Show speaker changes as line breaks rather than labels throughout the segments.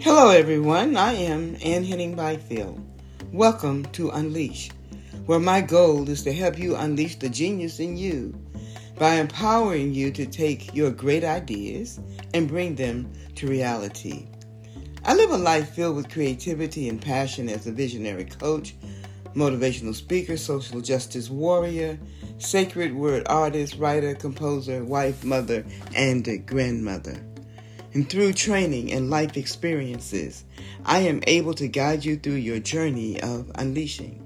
Hello, everyone. I am Anne Henning Byfield. Welcome to Unleash, where my goal is to help you unleash the genius in you by empowering you to take your great ideas and bring them to reality. I live a life filled with creativity and passion as a visionary coach, motivational speaker, social justice warrior, sacred word artist, writer, composer, wife, mother, and grandmother. And through training and life experiences, I am able to guide you through your journey of unleashing.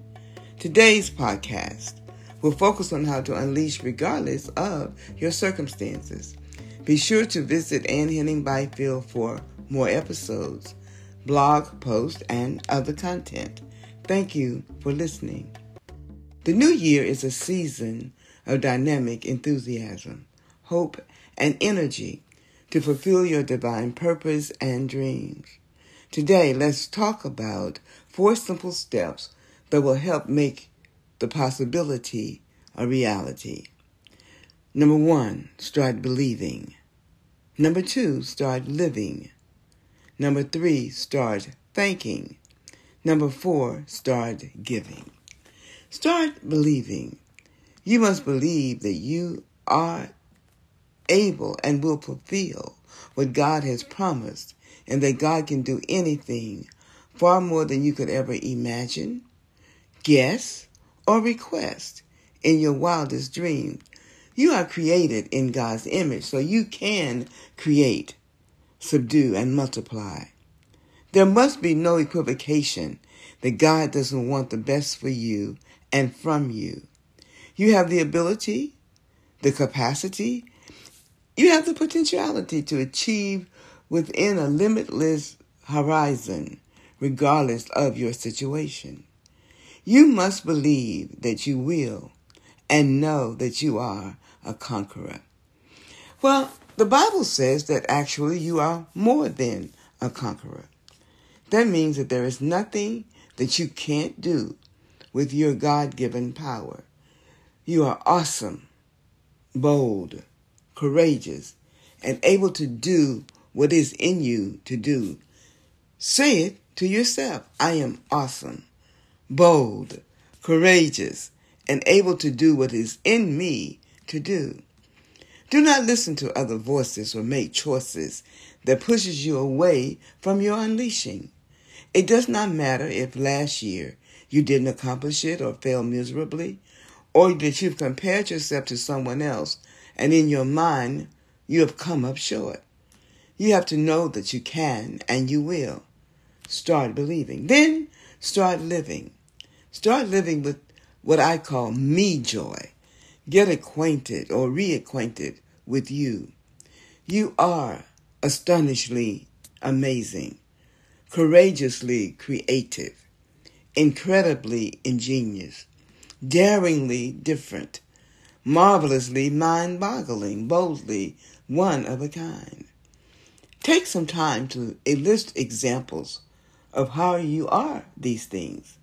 Today's podcast will focus on how to unleash regardless of your circumstances. Be sure to visit Anne Henning Byfield for more episodes, blog posts, and other content. Thank you for listening. The new year is a season of dynamic enthusiasm, hope, and energy to fulfill your divine purpose and dreams. Today, let's talk about four simple steps that will help make the possibility a reality. Number one, start believing. Number two, start living. Number three, start thanking. Number four, start giving. Start believing. You must believe that you are able and will fulfill what God has promised and that God can do anything far more than you could ever imagine, guess, or request in your wildest dreams. You are created in God's image, so you can create, subdue, and multiply. There must be no equivocation that God doesn't want the best for you and from you. You have the ability, the capacity, you have the potentiality to achieve within a limitless horizon, regardless of your situation. You must believe that you will and know that you are a conqueror. Well, the Bible says that actually you are more than a conqueror. That means that there is nothing that you can't do with your God given power. You are awesome, bold, courageous, and able to do what is in you to do. Say it to yourself I am awesome, bold, courageous, and able to do what is in me to do. Do not listen to other voices or make choices that pushes you away from your unleashing. It does not matter if last year you didn't accomplish it or failed miserably, or that you've compared yourself to someone else and in your mind you have come up short. You have to know that you can and you will. Start believing. Then start living. Start living with what I call me joy. Get acquainted or reacquainted with you. You are astonishingly amazing, courageously creative, incredibly ingenious, daringly different, marvelously mind boggling, boldly one of a kind. Take some time to list examples of how you are these things.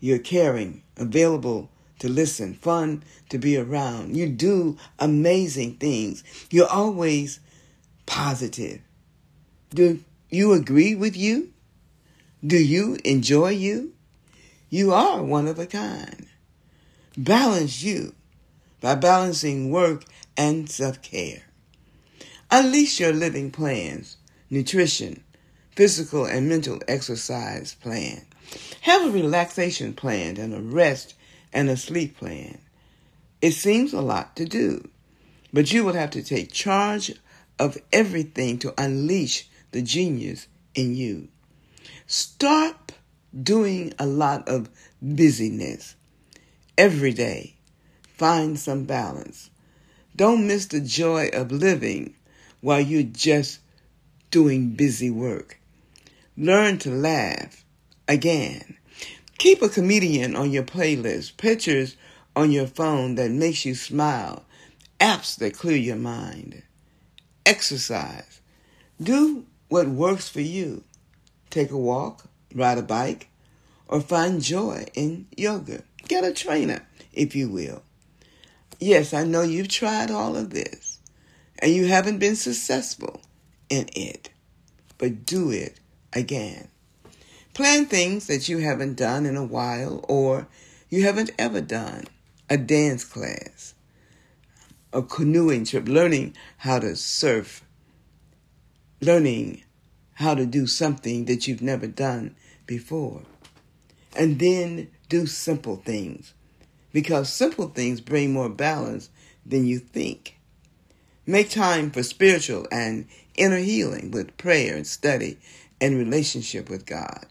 You're caring, available to listen, fun to be around. You do amazing things. You're always positive. Do you agree with you? Do you enjoy you? You are one of a kind. Balance you by balancing work and self care. Unleash your living plans, nutrition, physical and mental exercise plan. Have a relaxation plan and a rest and a sleep plan. It seems a lot to do, but you will have to take charge of everything to unleash the genius in you. Stop doing a lot of busyness. Every day, find some balance. Don't miss the joy of living while you're just doing busy work. Learn to laugh again. Keep a comedian on your playlist, pictures on your phone that makes you smile, apps that clear your mind. Exercise. Do what works for you. Take a walk, ride a bike, or find joy in yoga. Get a trainer, if you will. Yes, I know you've tried all of this and you haven't been successful in it, but do it again. Plan things that you haven't done in a while or you haven't ever done. A dance class, a canoeing trip, learning how to surf, learning how to do something that you've never done before. And then do simple things because simple things bring more balance than you think. Make time for spiritual and inner healing with prayer and study and relationship with God.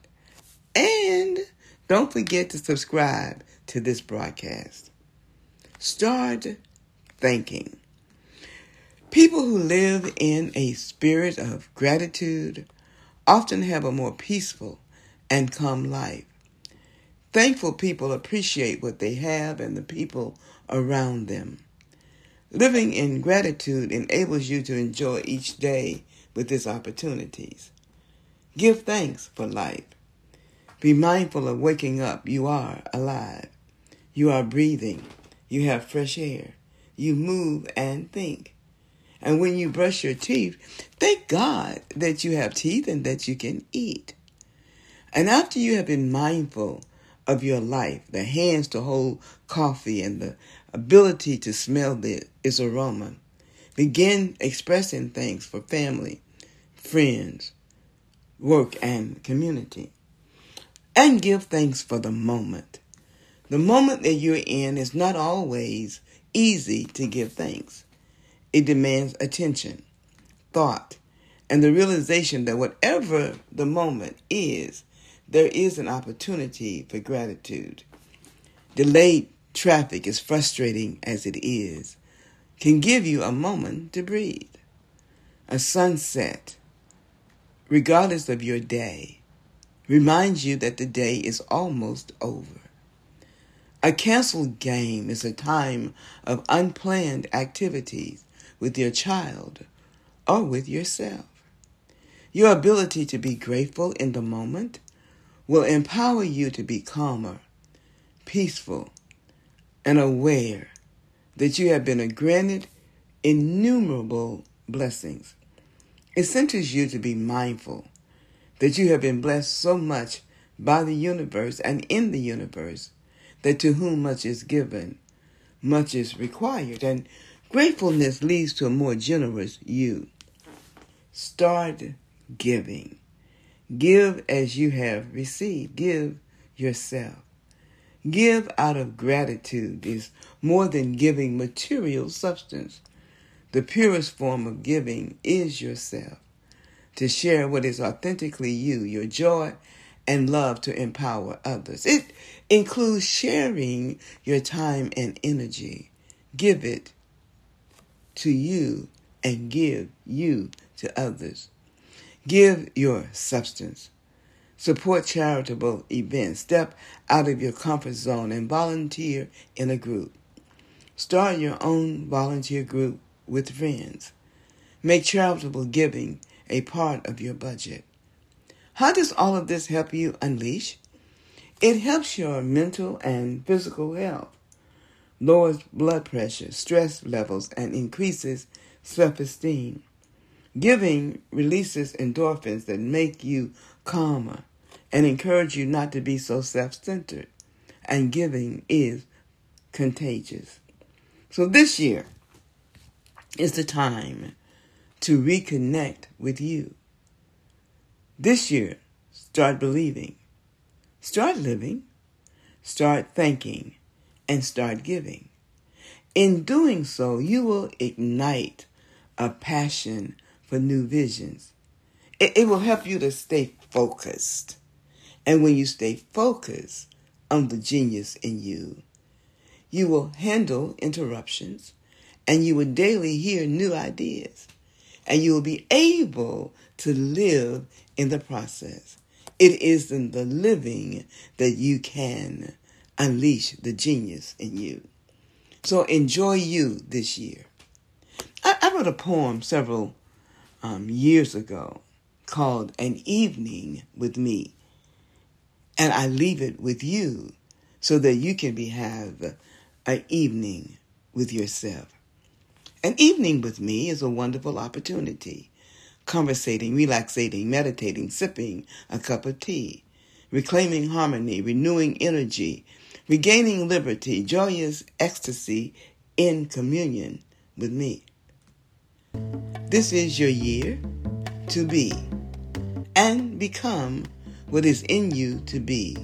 And don't forget to subscribe to this broadcast. Start thinking. People who live in a spirit of gratitude often have a more peaceful and calm life. Thankful people appreciate what they have and the people around them. Living in gratitude enables you to enjoy each day with its opportunities. Give thanks for life. Be mindful of waking up. You are alive. You are breathing. You have fresh air. You move and think. And when you brush your teeth, thank God that you have teeth and that you can eat. And after you have been mindful of your life, the hands to hold coffee and the ability to smell the, its aroma, begin expressing thanks for family, friends, work, and community. And give thanks for the moment. The moment that you're in is not always easy to give thanks. It demands attention, thought, and the realization that whatever the moment is, there is an opportunity for gratitude. Delayed traffic, as frustrating as it is, can give you a moment to breathe. A sunset, regardless of your day, reminds you that the day is almost over. A canceled game is a time of unplanned activities with your child or with yourself. Your ability to be grateful in the moment will empower you to be calmer, peaceful, and aware that you have been granted innumerable blessings. It centers you to be mindful that you have been blessed so much by the universe and in the universe that to whom much is given, much is required. And gratefulness leads to a more generous you. Start giving. Give as you have received. Give yourself. Give out of gratitude is more than giving material substance. The purest form of giving is yourself. To share what is authentically you, your joy and love to empower others. It includes sharing your time and energy. Give it to you and give you to others. Give your substance. Support charitable events. Step out of your comfort zone and volunteer in a group. Start your own volunteer group with friends. Make charitable giving a part of your budget. How does all of this help you unleash? It helps your mental and physical health, lowers blood pressure, stress levels, and increases self esteem. Giving releases endorphins that make you calmer and encourage you not to be so self centered. And giving is contagious. So this year is the time to reconnect with you. This year, start believing, start living, start thinking, and start giving. In doing so, you will ignite a passion for new visions. It, it will help you to stay focused. And when you stay focused on the genius in you, you will handle interruptions and you will daily hear new ideas and you will be able to live in the process. It is in the living that you can unleash the genius in you. So enjoy you this year. I, I wrote a poem several um, years ago called An Evening with Me. And I leave it with you so that you can be, have an evening with yourself. An evening with me is a wonderful opportunity conversating, relaxating, meditating, sipping a cup of tea, reclaiming harmony, renewing energy, regaining liberty, joyous ecstasy in communion with me. This is your year to be and become what is in you to be.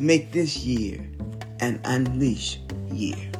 Make this year an unleash year.